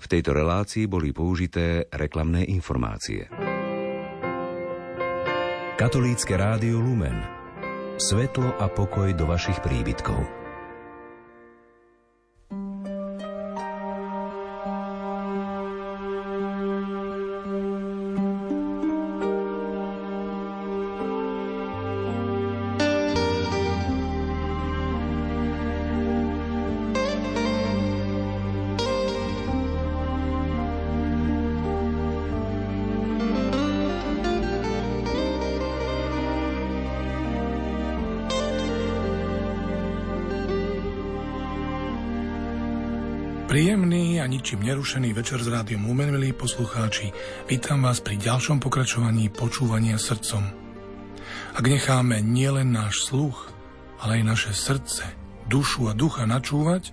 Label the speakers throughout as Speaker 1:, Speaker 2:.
Speaker 1: V tejto relácii boli použité reklamné informácie. Katolícke rádio Lumen. Svetlo a pokoj do vašich príbytkov.
Speaker 2: Ničím nerušený večer s rádiom Lumen, milí poslucháči. Vítam vás pri ďalšom pokračovaní počúvania srdcom. Ak necháme nielen náš sluch, ale aj naše srdce, dušu a ducha načúvať,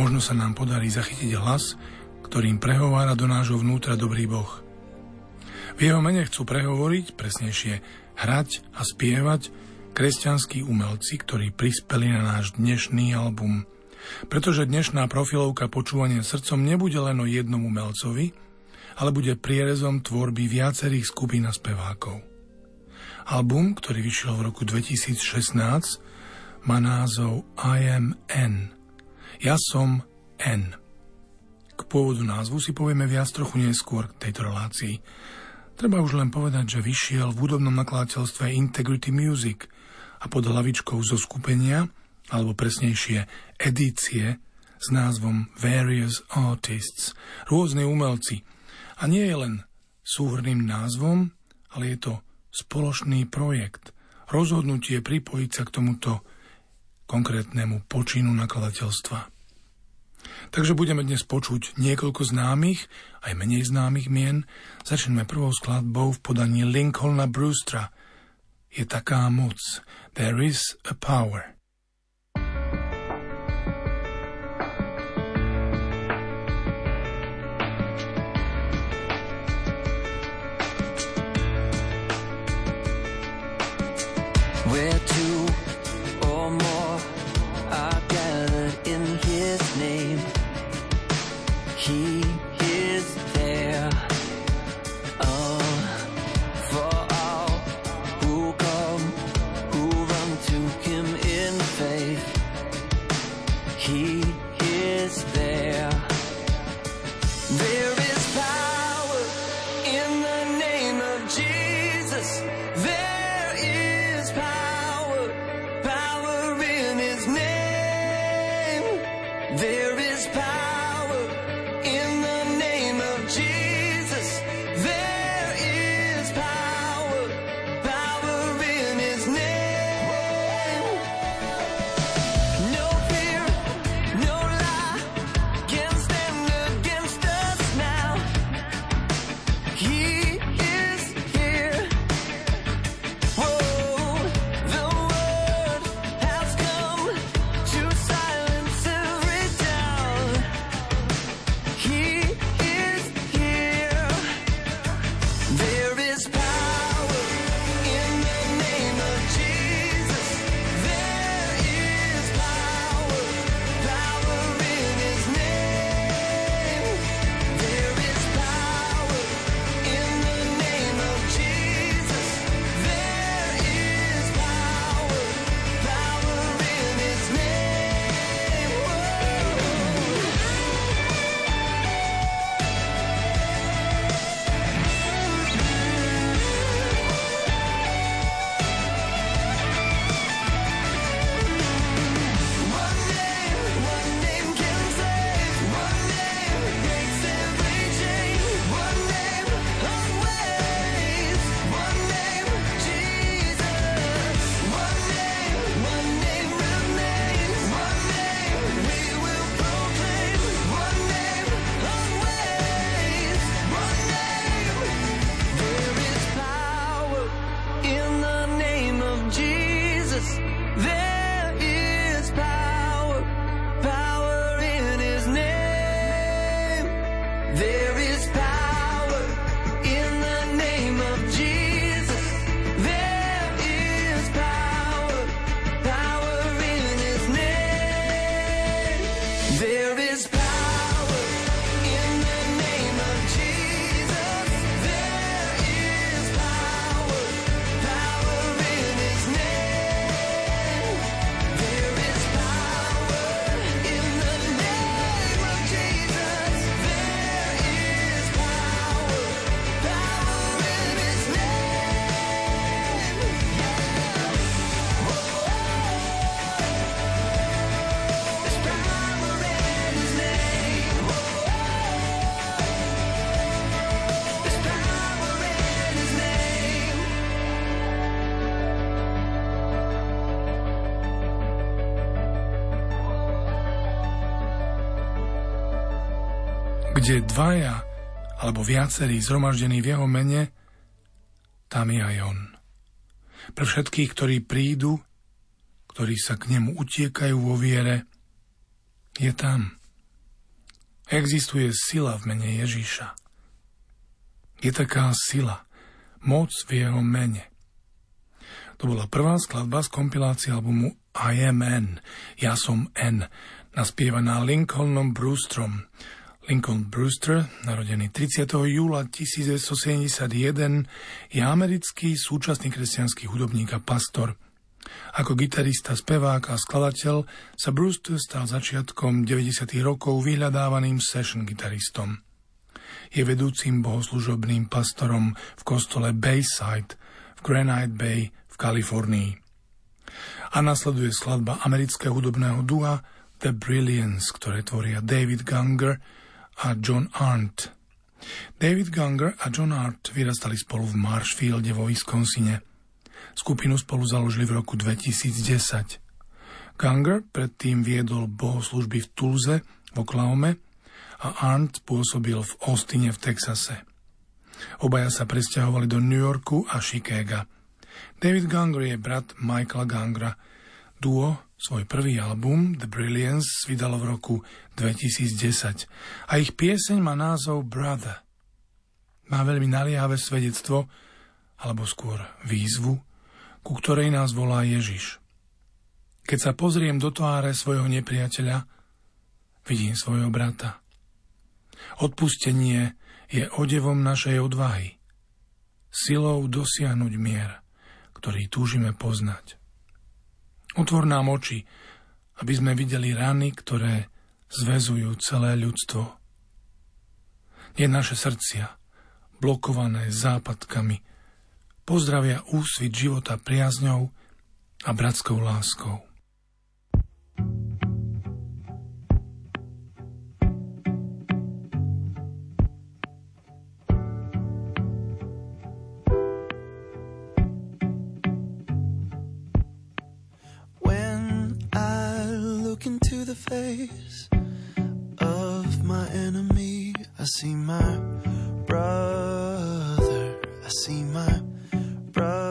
Speaker 2: možno sa nám podarí zachytiť hlas, ktorým prehovára do nášho vnútra dobrý Boh. V jeho mene chcú prehovoriť, presnejšie hrať a spievať kresťanskí umelci, ktorí prispeli na náš dnešný album – pretože dnešná profilovka počúvania srdcom nebude len o jednom umelcovi, ale bude prierezom tvorby viacerých skupín a spevákov. Album, ktorý vyšiel v roku 2016, má názov I am N. Ja som N. K pôvodu názvu si povieme viac trochu neskôr k tejto relácii. Treba už len povedať, že vyšiel v údobnom nakladateľstve Integrity Music a pod hlavičkou zo skupenia alebo presnejšie edície s názvom Various Artists, rôzne umelci. A nie je len súhrným názvom, ale je to spoločný projekt, rozhodnutie pripojiť sa k tomuto konkrétnemu počinu nakladateľstva. Takže budeme dnes počuť niekoľko známych, aj menej známych mien. Začneme prvou skladbou v podaní Lincolna Brewstra. Je taká moc. There is a power. Kde dvaja alebo viacerí zhromaždení v jeho mene, tam je aj on. Pre všetkých, ktorí prídu, ktorí sa k nemu utiekajú vo viere, je tam. Existuje sila v mene Ježíša. Je taká sila, moc v jeho mene. To bola prvá skladba z kompilácie albumu I am N, Ja som N, naspievaná Lincolnom Brewstrom. Lincoln Brewster, narodený 30. júla 1971, je americký súčasný kresťanský hudobník a pastor. Ako gitarista, spevák a skladateľ sa Brewster stal začiatkom 90. rokov vyhľadávaným session gitaristom. Je vedúcim bohoslužobným pastorom v kostole Bayside v Granite Bay Kalifornii. A nasleduje skladba amerického hudobného dua The Brilliance, ktoré tvoria David Gunger a John Arndt. David Gunger a John Arndt vyrastali spolu v Marshfielde vo Wisconsine. Skupinu spolu založili v roku 2010. Gunger predtým viedol bohoslužby v Tulze v Oklahome a Arndt pôsobil v Austine v Texase. Obaja sa presťahovali do New Yorku a Chicaga. David Ganger je brat Michaela Gangera. Duo svoj prvý album The Brilliance vydalo v roku 2010 a ich pieseň má názov Brother. Má veľmi naliehavé svedectvo, alebo skôr výzvu, ku ktorej nás volá Ježiš. Keď sa pozriem do tváre svojho nepriateľa, vidím svojho brata. Odpustenie je odevom našej odvahy, silou dosiahnuť mier – ktorý túžime poznať. Otvor nám oči, aby sme videli rany, ktoré zväzujú celé ľudstvo. Nie naše srdcia, blokované západkami, pozdravia úsvit života priazňou a bratskou láskou.
Speaker 3: Face of my enemy. I see my brother. I see my brother.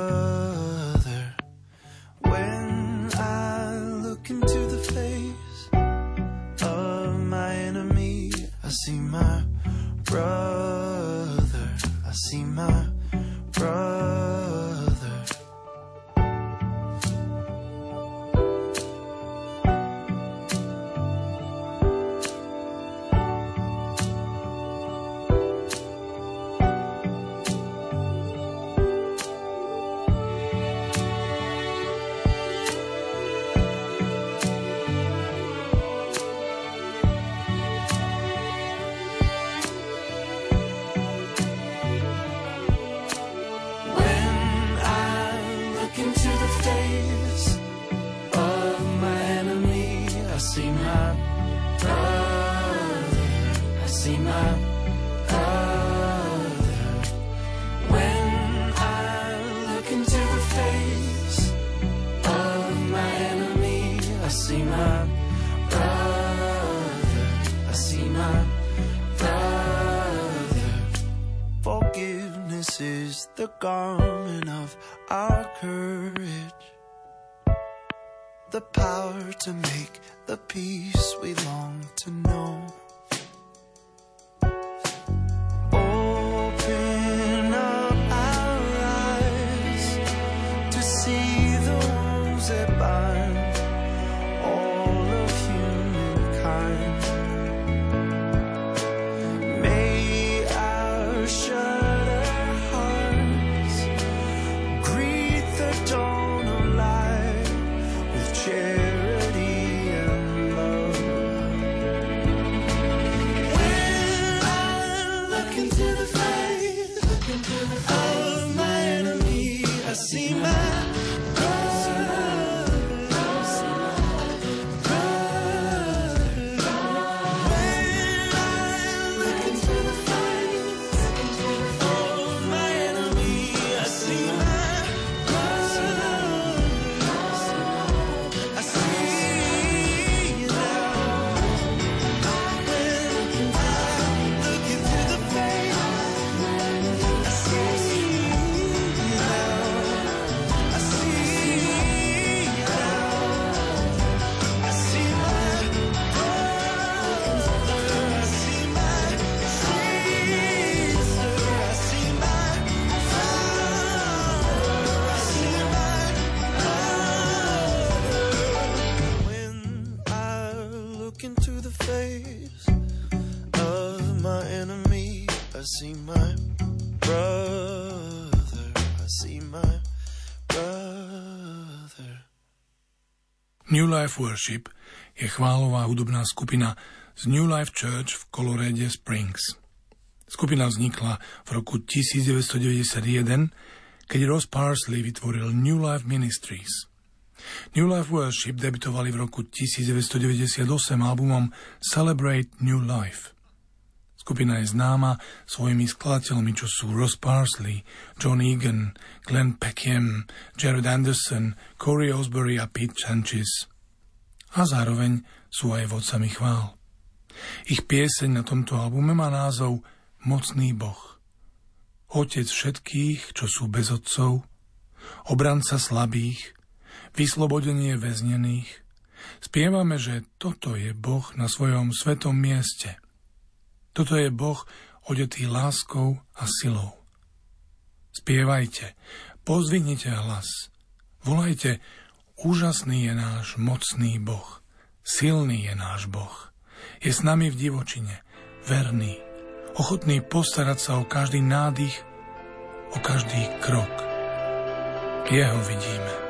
Speaker 3: garment of our courage. The power to make the peace we long to know. See my brother. I see my brother.
Speaker 2: New Life Worship je chválová hudobná skupina z New Life Church v Colorado Springs. Skupina vznikla v roku 1991, keď Ross Parsley vytvoril New Life Ministries. New Life Worship debutovali v roku 1998 albumom Celebrate New Life. Skupina je známa svojimi skladateľmi, čo sú Ross Parsley, John Egan, Glenn Peckham, Jared Anderson, Corey Osbury a Pete Sanchez. A zároveň sú aj vodcami chvál. Ich pieseň na tomto albume má názov Mocný Boh. Otec všetkých, čo sú bez otcov, obranca slabých, vyslobodenie väznených. Spievame, že toto je Boh na svojom svetom mieste – toto je Boh odetý láskou a silou. Spievajte, pozvihnite hlas, volajte, úžasný je náš mocný Boh, silný je náš Boh, je s nami v divočine, verný, ochotný postarať sa o každý nádych, o každý krok. Jeho vidíme.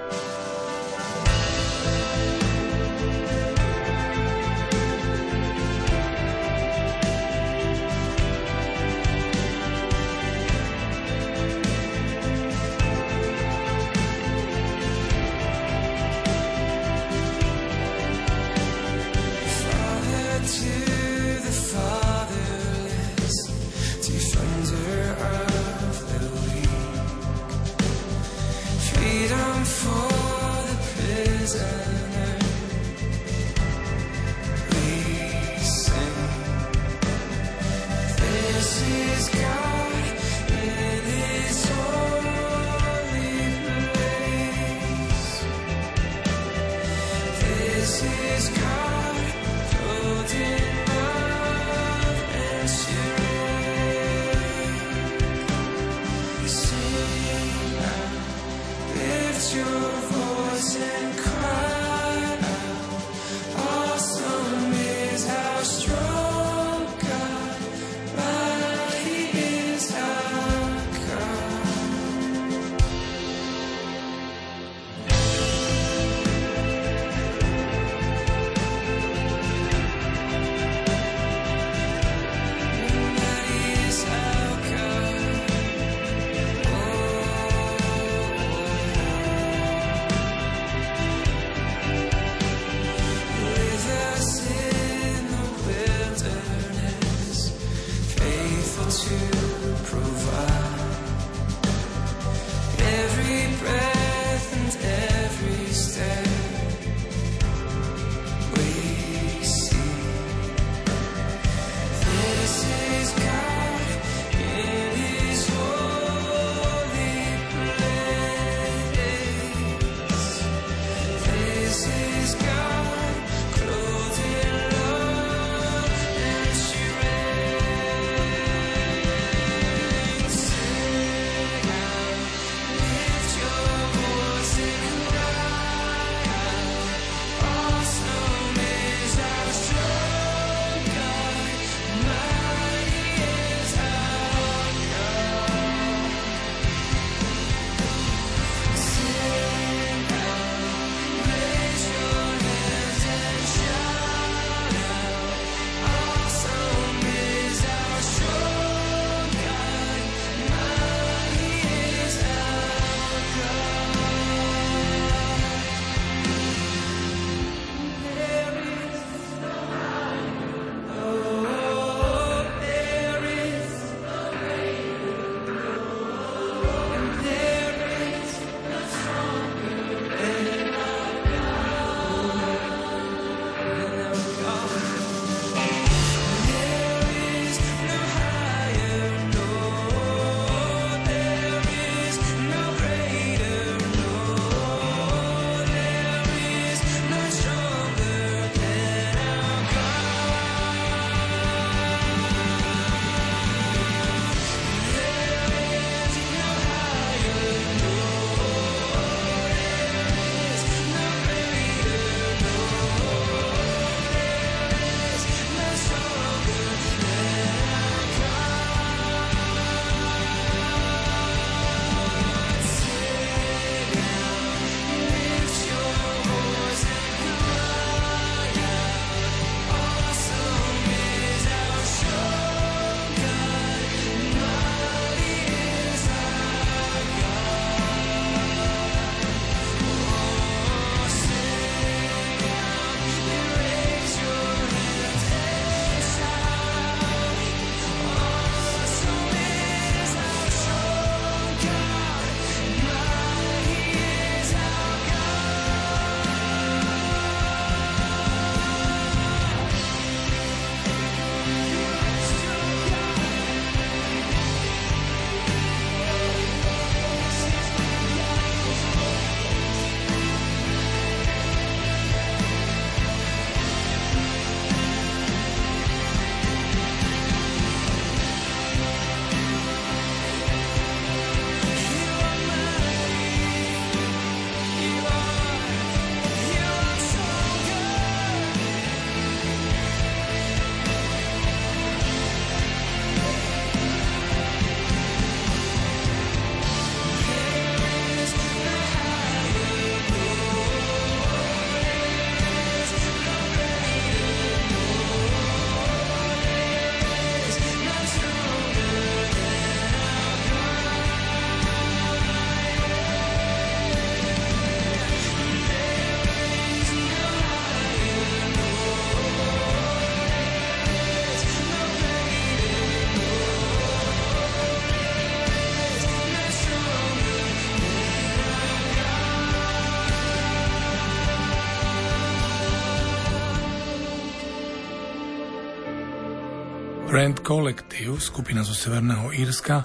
Speaker 2: Brand Collective, skupina zo Severného Írska,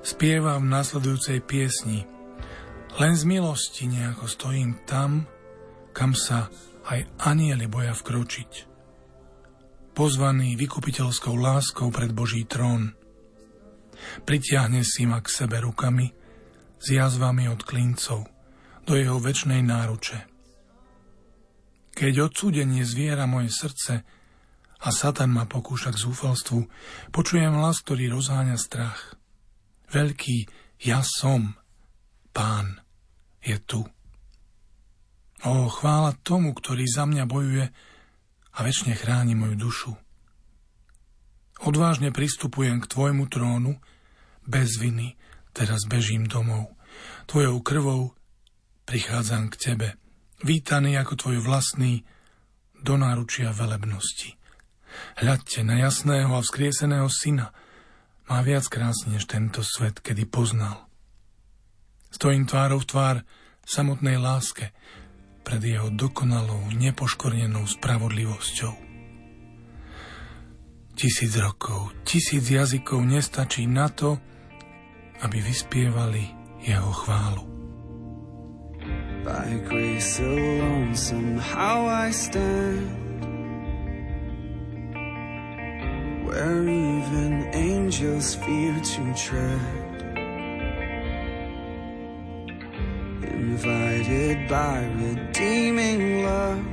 Speaker 2: spieva v následujúcej piesni Len z milosti nejako stojím tam, kam sa aj anieli boja vkročiť. Pozvaný vykupiteľskou láskou pred Boží trón. Pritiahne si ma k sebe rukami, s jazvami od klincov, do jeho väčšnej náruče. Keď odsúdenie zviera moje srdce, a Satan ma pokúša k zúfalstvu, počujem hlas, ktorý rozháňa strach. Veľký ja som, pán, je tu. O, chvála tomu, ktorý za mňa bojuje a väčšine chráni moju dušu. Odvážne pristupujem k tvojmu trónu, bez viny, teraz bežím domov. Tvojou krvou prichádzam k tebe, vítaný ako tvoj vlastný, do náručia velebnosti. Hľadte na jasného a vzkrieseného syna. Má viac krásny než tento svet, kedy poznal. Stojím tvárou v tvár samotnej láske pred jeho dokonalou, nepoškornenou spravodlivosťou. Tisíc rokov, tisíc jazykov nestačí na to, aby vyspievali jeho chválu.
Speaker 3: By grace alone somehow I stand where even angels fear to tread. Invited by redeeming love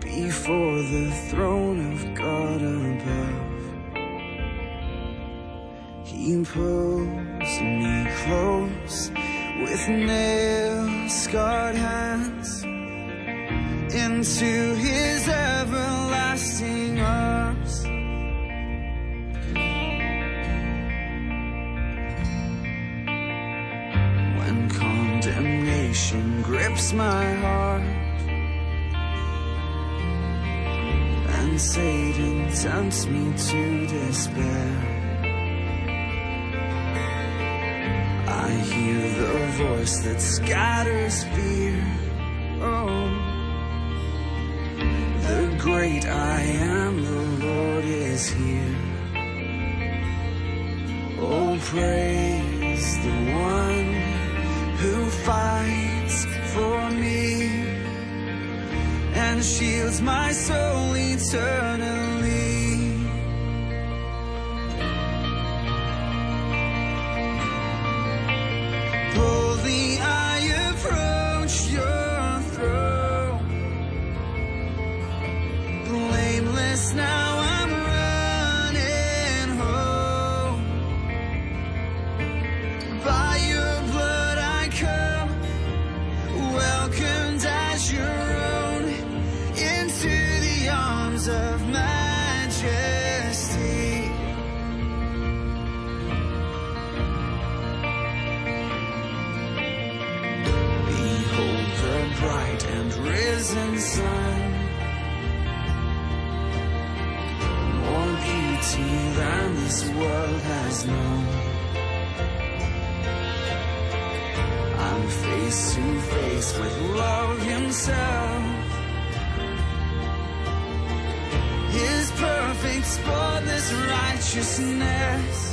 Speaker 3: before the throne of God above. He pulls me close with nail scarred hands into his everlasting arms. When condemnation grips my heart and Satan tempts me to despair. I hear the voice that scatters fear. Great I am, the Lord is here. Oh, praise the one who fights for me and shields my soul eternally.
Speaker 2: with love himself. His perfect, spotless righteousness.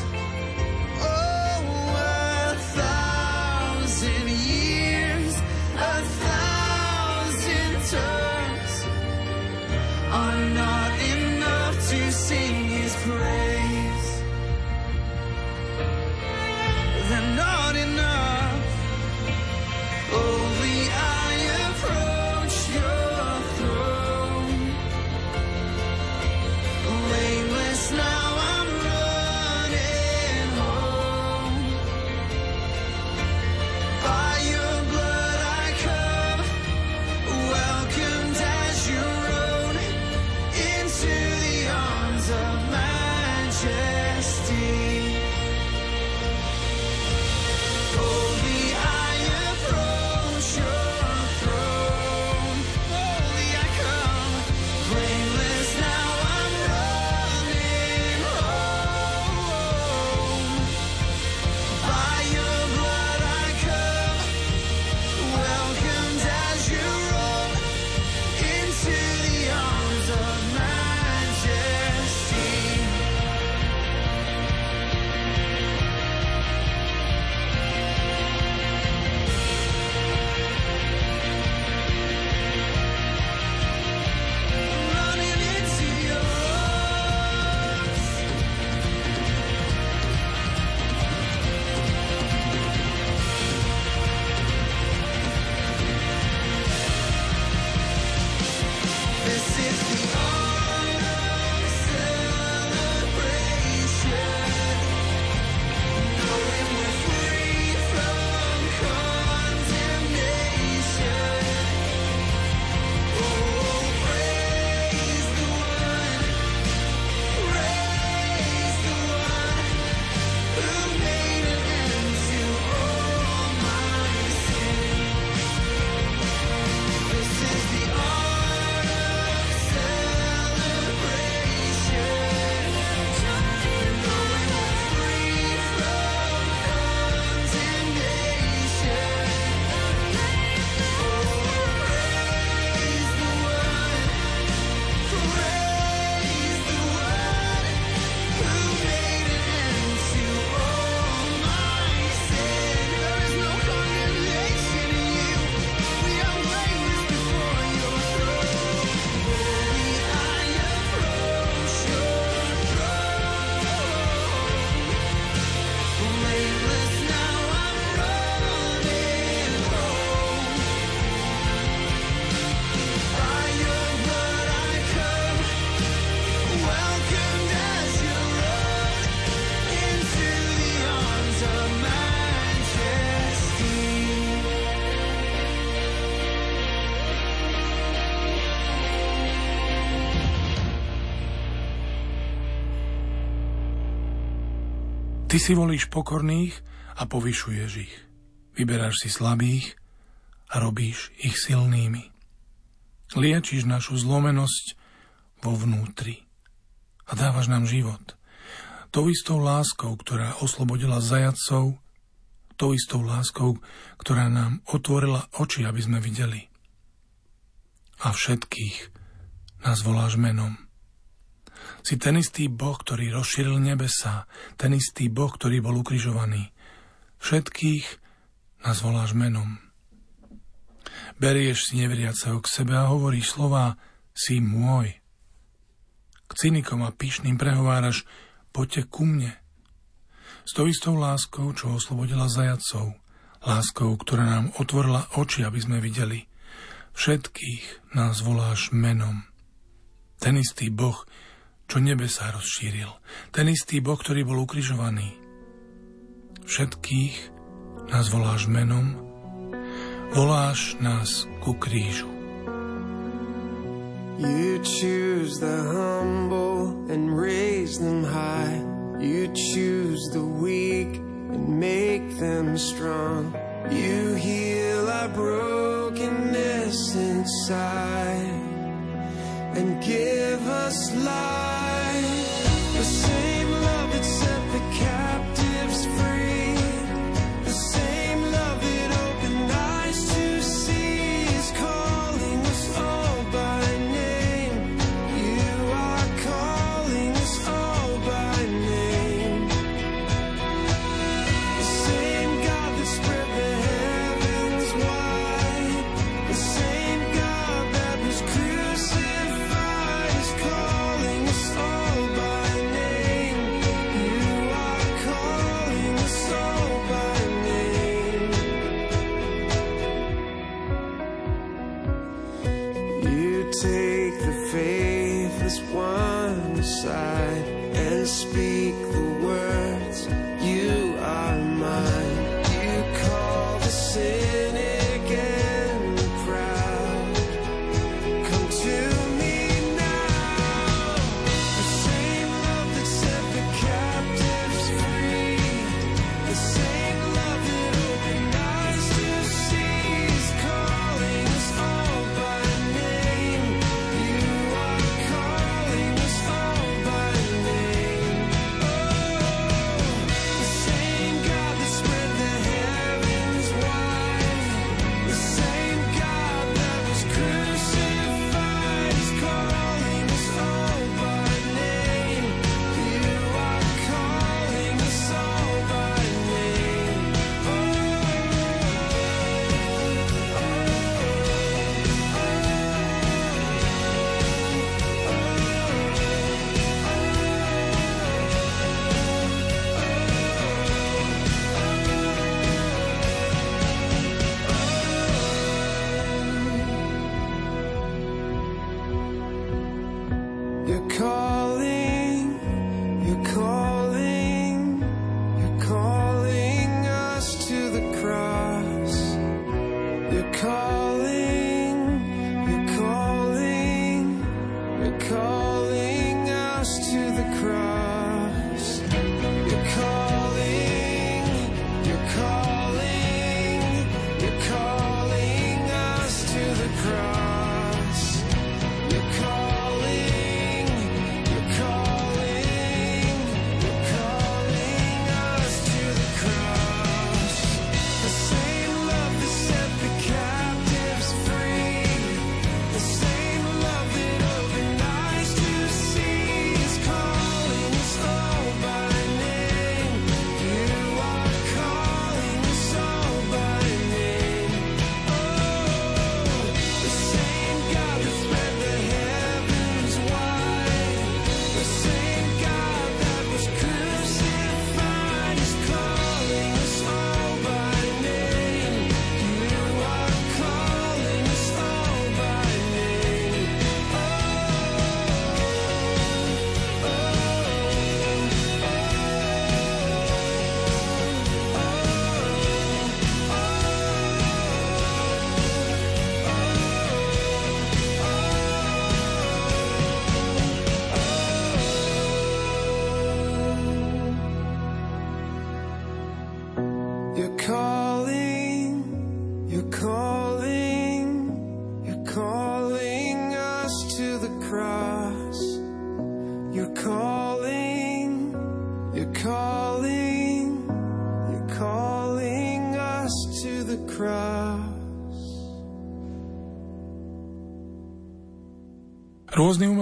Speaker 2: Si volíš pokorných a povyšuješ ich. Vyberáš si slabých a robíš ich silnými. Liečiš našu zlomenosť vo vnútri a dávaš nám život. Tou istou láskou, ktorá oslobodila zajacov, tou istou láskou, ktorá nám otvorila oči, aby sme videli. A všetkých nás voláš menom. Si ten istý Boh, ktorý rozšíril nebesa, ten istý Boh, ktorý bol ukrižovaný. Všetkých nás voláš menom. Berieš si neveriaceho k sebe a hovoríš slova si môj. K cynikom a pyšným prehováraš poďte ku mne. S tou istou láskou, čo oslobodila zajacov, láskou, ktorá nám otvorila oči, aby sme videli. Všetkých nás voláš menom. Ten istý Boh, čo nebesa rozšíril. Ten istý Boh, ktorý bol ukrižovaný. Všetkých nás voláš menom, voláš nás ku krížu.
Speaker 4: You choose the humble and raise them high. You choose the weak and make them strong. You heal our brokenness inside and give us life.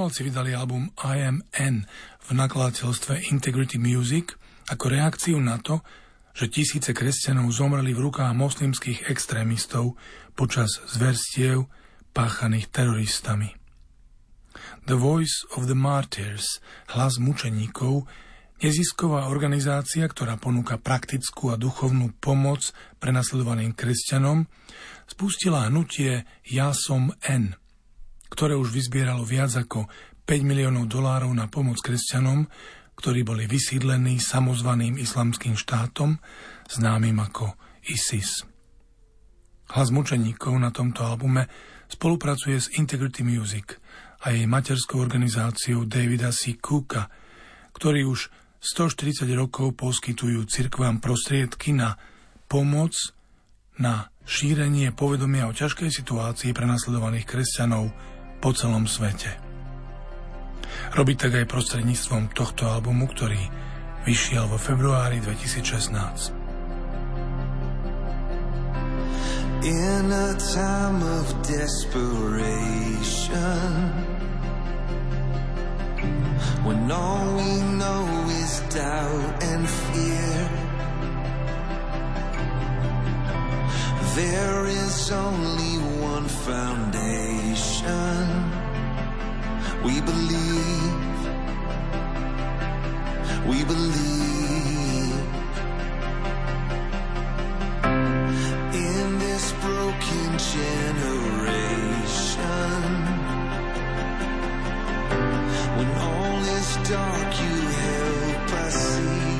Speaker 3: Umelci vydali album I Am N v nakladateľstve Integrity Music ako reakciu na to, že tisíce kresťanov zomreli v rukách moslimských extrémistov počas zverstiev páchaných teroristami. The Voice of the Martyrs, hlas mučeníkov, nezisková organizácia, ktorá ponúka praktickú a duchovnú pomoc prenasledovaným kresťanom, spustila hnutie Ja som N – ktoré už vyzbieralo viac ako 5 miliónov dolárov na pomoc kresťanom, ktorí boli vysídlení samozvaným islamským štátom, známym ako ISIS. Hlas mučeníkov na tomto albume spolupracuje s Integrity Music a jej materskou organizáciou Davida C. Cooka, ktorí už 140 rokov poskytujú cirkvám prostriedky na pomoc, na šírenie povedomia o ťažkej situácii prenasledovaných kresťanov po celom svete. Robí tak aj prostredníctvom tohto albumu, ktorý vyšiel vo februári 2016. In a time of desperation When all we know is doubt and fear There is only one foundation. We believe. We believe. In this broken generation, when all is dark, you help us see.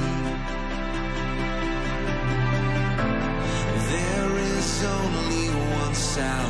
Speaker 3: There is only one salvation.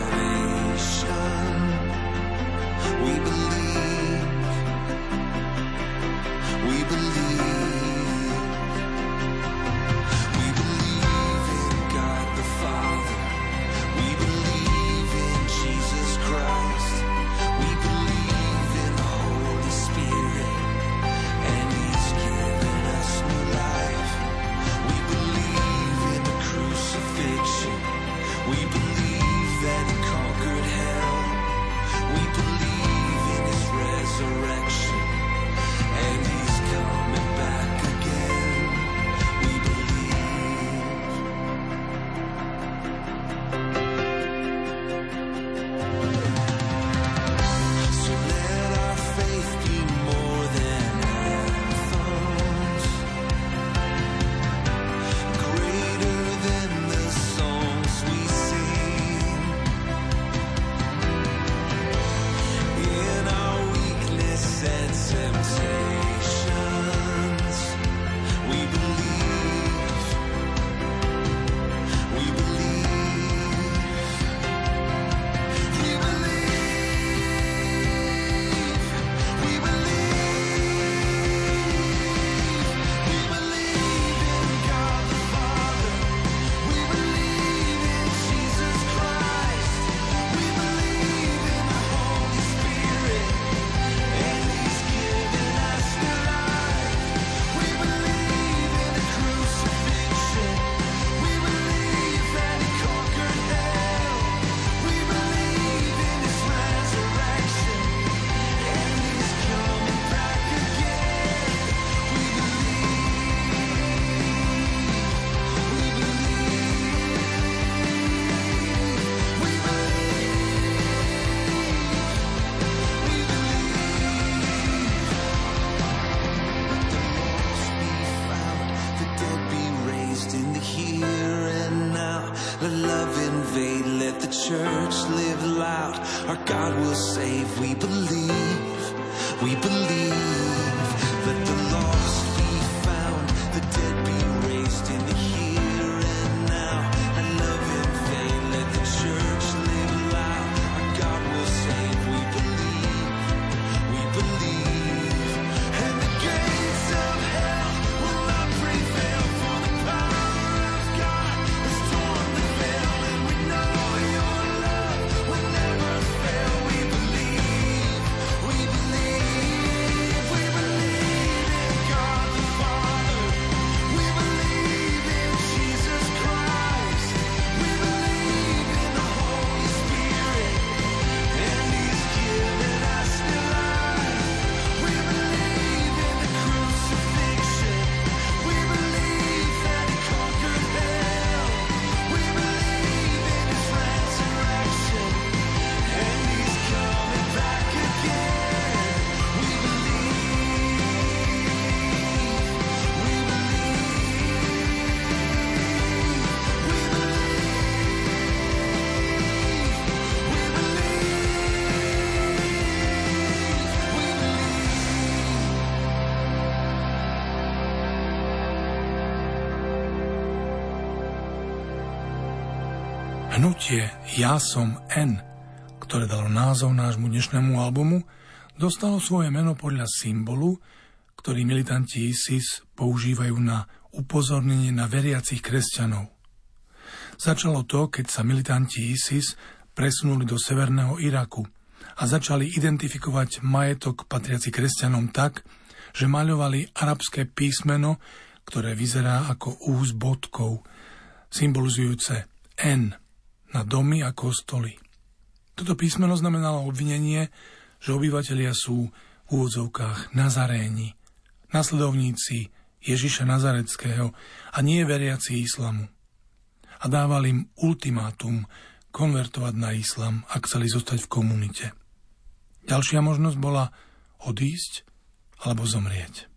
Speaker 2: Hnutie Ja som N, ktoré dalo názov nášmu dnešnému albumu, dostalo svoje meno podľa symbolu, ktorý militanti ISIS používajú na upozornenie na veriacich kresťanov. Začalo to, keď sa militanti ISIS presunuli do severného Iraku a začali identifikovať majetok patriaci kresťanom tak, že maľovali arabské písmeno, ktoré vyzerá ako ús bodkov, symbolizujúce N na domy a kostoly. Toto písmeno znamenalo obvinenie, že obyvatelia sú v úvodzovkách Nazaréni, nasledovníci Ježiša Nazareckého a nie veriaci islamu. A dával im ultimátum konvertovať na islam, ak chceli zostať v komunite. Ďalšia možnosť bola odísť alebo zomrieť.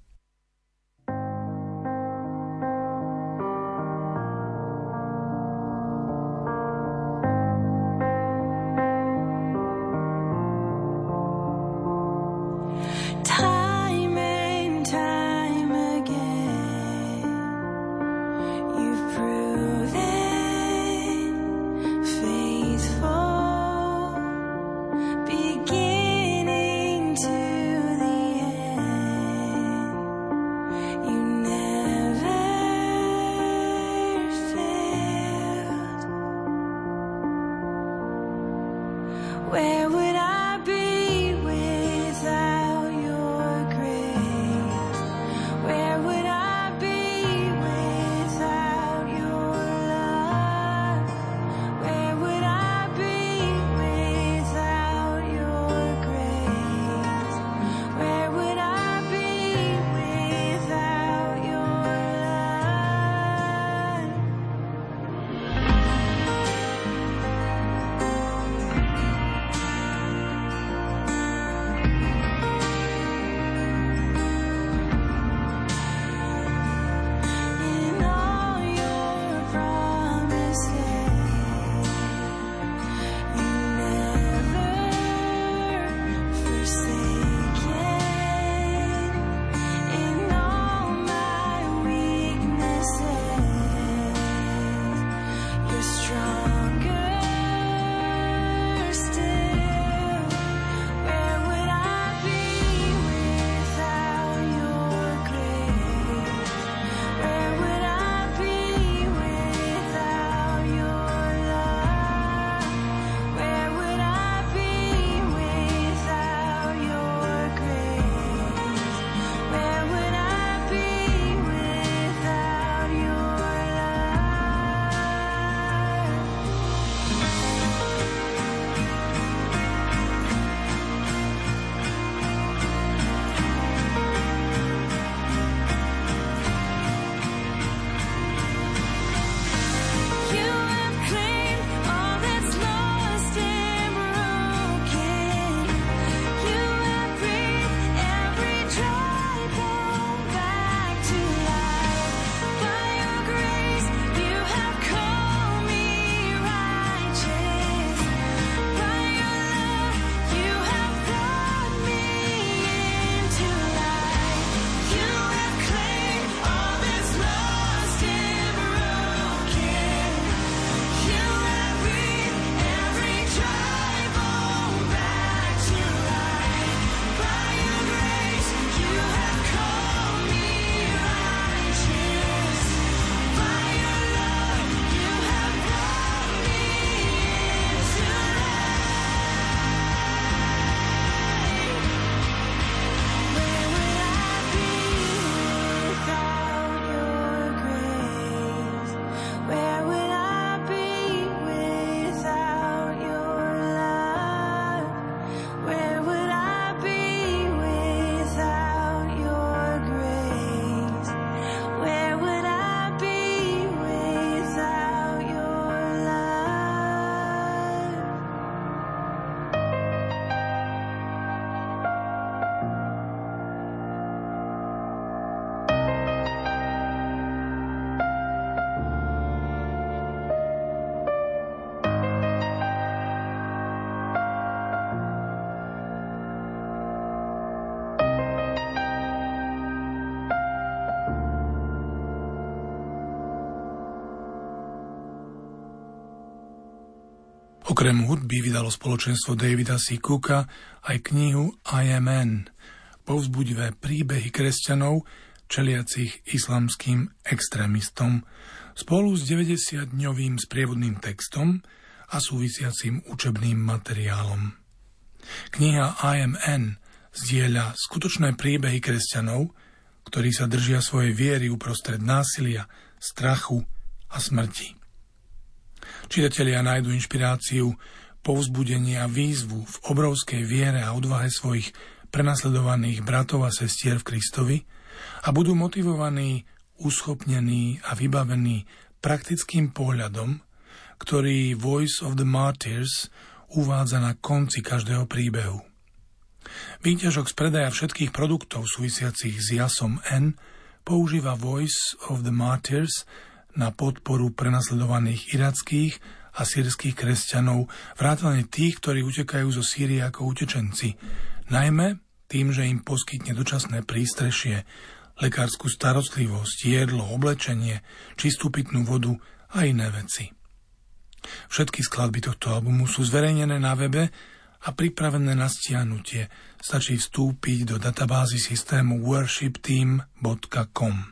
Speaker 4: Okrem hudby vydalo spoločenstvo Davida C. Cooka aj knihu I am N, povzbudivé príbehy kresťanov, čeliacich islamským extrémistom, spolu s 90-dňovým sprievodným textom a súvisiacím učebným materiálom. Kniha IMN zdieľa skutočné príbehy kresťanov, ktorí sa držia svojej viery uprostred násilia, strachu a smrti. Čitatelia nájdu inšpiráciu, povzbudenie a výzvu v obrovskej viere a odvahe svojich prenasledovaných bratov a sestier v Kristovi a budú motivovaní, uschopnení a vybavení praktickým pohľadom, ktorý Voice of the Martyrs uvádza na konci každého príbehu. Výťažok z predaja všetkých produktov súvisiacich s jasom N používa Voice of the Martyrs na podporu prenasledovaných irackých a sírskych kresťanov, vrátane tých, ktorí utekajú zo Sýrie ako utečenci, najmä tým, že im poskytne dočasné prístrešie, lekárskú starostlivosť, jedlo, oblečenie, čistú pitnú vodu a iné veci. Všetky skladby tohto albumu sú zverejnené na webe a pripravené na stiahnutie. Stačí vstúpiť do databázy systému worshipteam.com.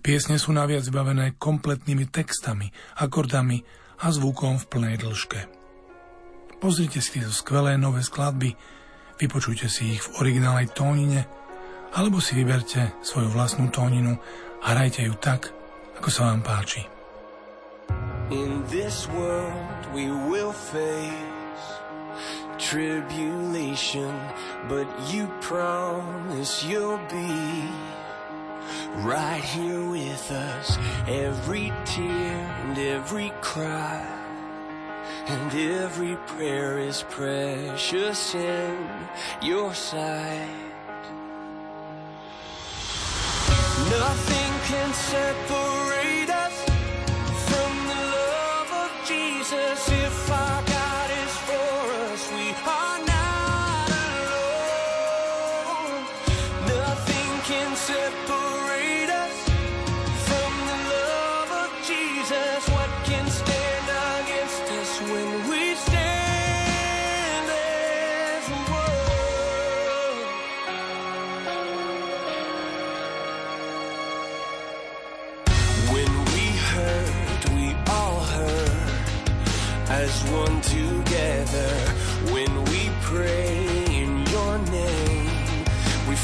Speaker 4: Piesne sú naviac vybavené kompletnými textami, akordami a zvukom v plnej dĺžke. Pozrite si tieto skvelé nové skladby, vypočujte si ich v originálnej tónine, alebo si vyberte svoju vlastnú tóninu a hrajte ju tak, ako sa vám páči. In this world we will face tribulation, but you promise you'll be right here with us. Every tear and every cry and every prayer is precious in your sight. Nothing can separate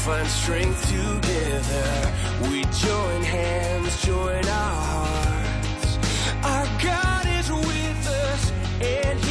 Speaker 4: find strength together. We join hands, join our hearts. Our God is with us, and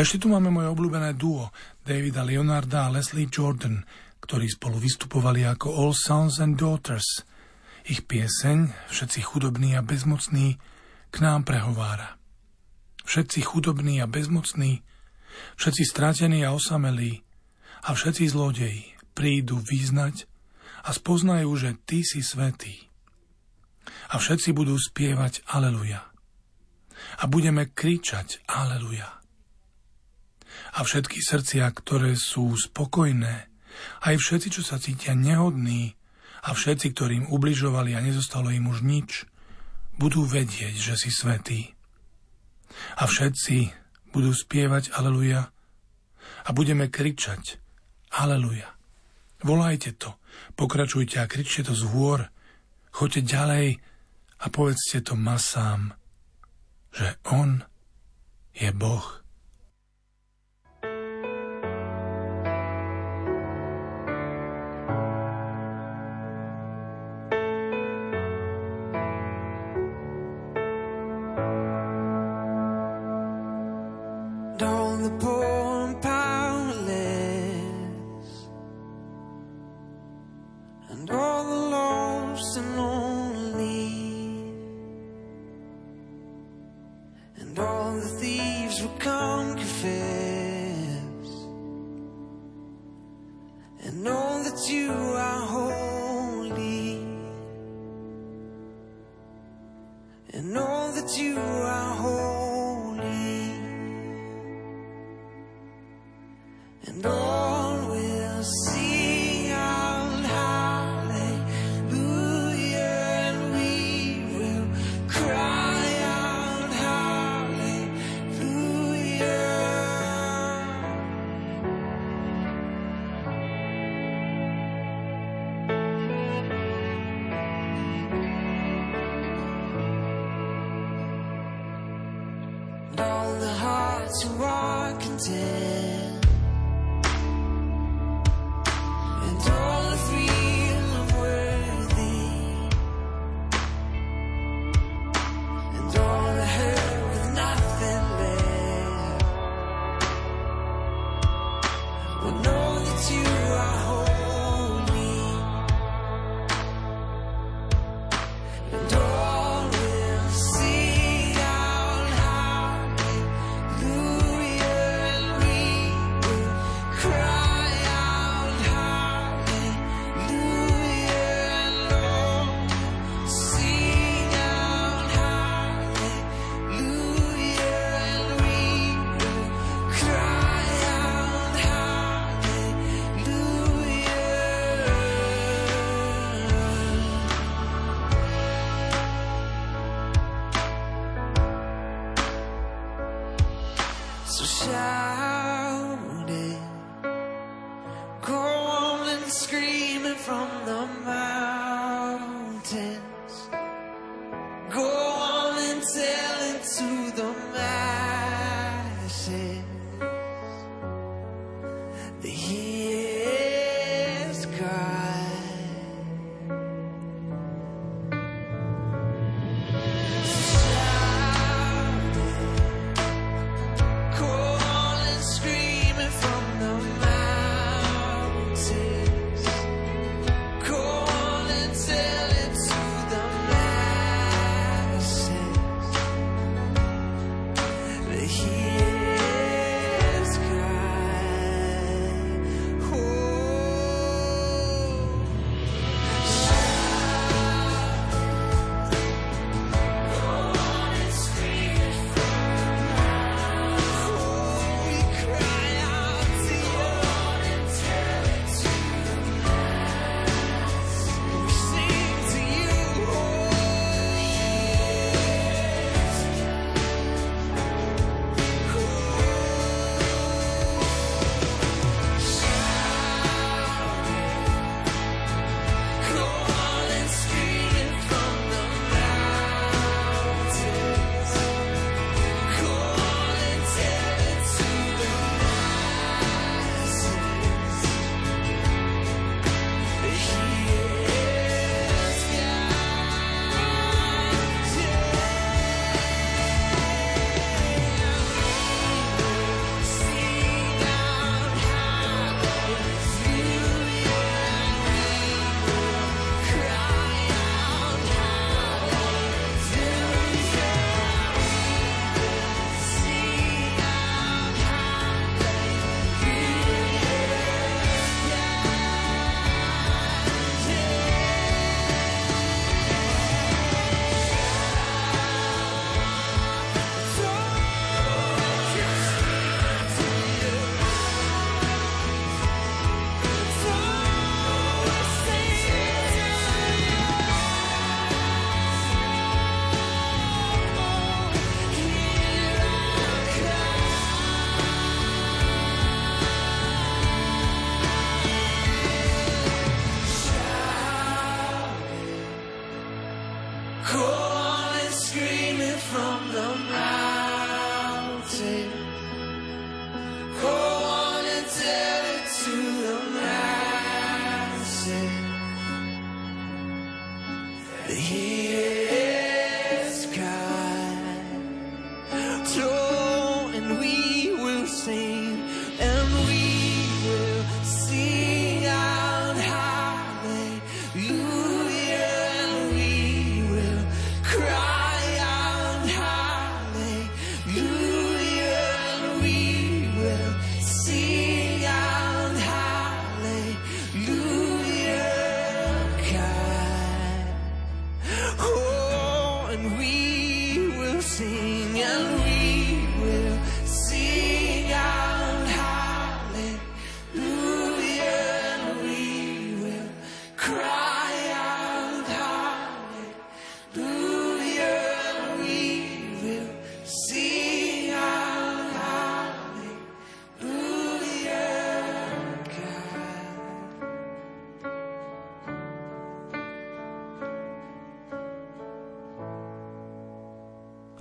Speaker 3: A ešte tu máme moje obľúbené duo Davida Leonarda a Leslie Jordan, ktorí spolu vystupovali ako All Sons and Daughters. Ich pieseň, všetci chudobní a bezmocní, k nám prehovára. Všetci chudobní a bezmocní, všetci stratení a osamelí a všetci zlodeji prídu vyznať a spoznajú, že Ty si svetý. A všetci budú spievať Aleluja. A budeme kričať Aleluja a všetky srdcia, ktoré sú spokojné, aj všetci, čo sa cítia nehodní a všetci, ktorým ubližovali a nezostalo im už nič, budú vedieť, že si svetý. A všetci budú spievať Aleluja a budeme kričať Aleluja. Volajte to, pokračujte a kričte to z hôr, choďte ďalej a povedzte to masám, že On je Boh.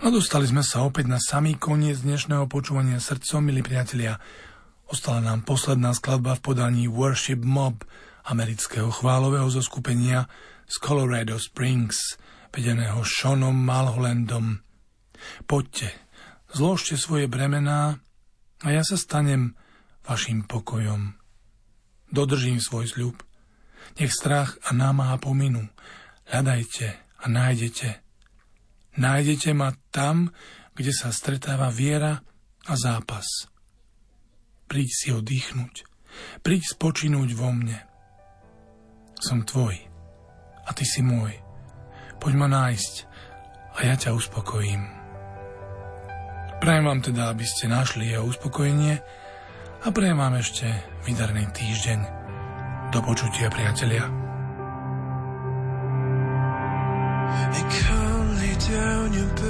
Speaker 2: A dostali sme sa opäť na samý koniec dnešného počúvania srdcom, milí priatelia. Ostala nám posledná skladba v podaní Worship Mob amerického chválového zoskupenia z Colorado Springs, vedeného Seanom Malholandom. Poďte, zložte svoje bremená a ja sa stanem vašim pokojom. Dodržím svoj sľub. Nech strach a námaha pominú. Hľadajte a nájdete Nájdete ma tam, kde sa stretáva viera a zápas. Príď si oddychnúť. Príď spočinúť vo mne. Som tvoj a ty si môj. Poď ma nájsť a ja ťa uspokojím. Prajem vám teda, aby ste našli jeho uspokojenie a prajem vám ešte vydarný týždeň. Do počutia, priatelia.
Speaker 3: Lay new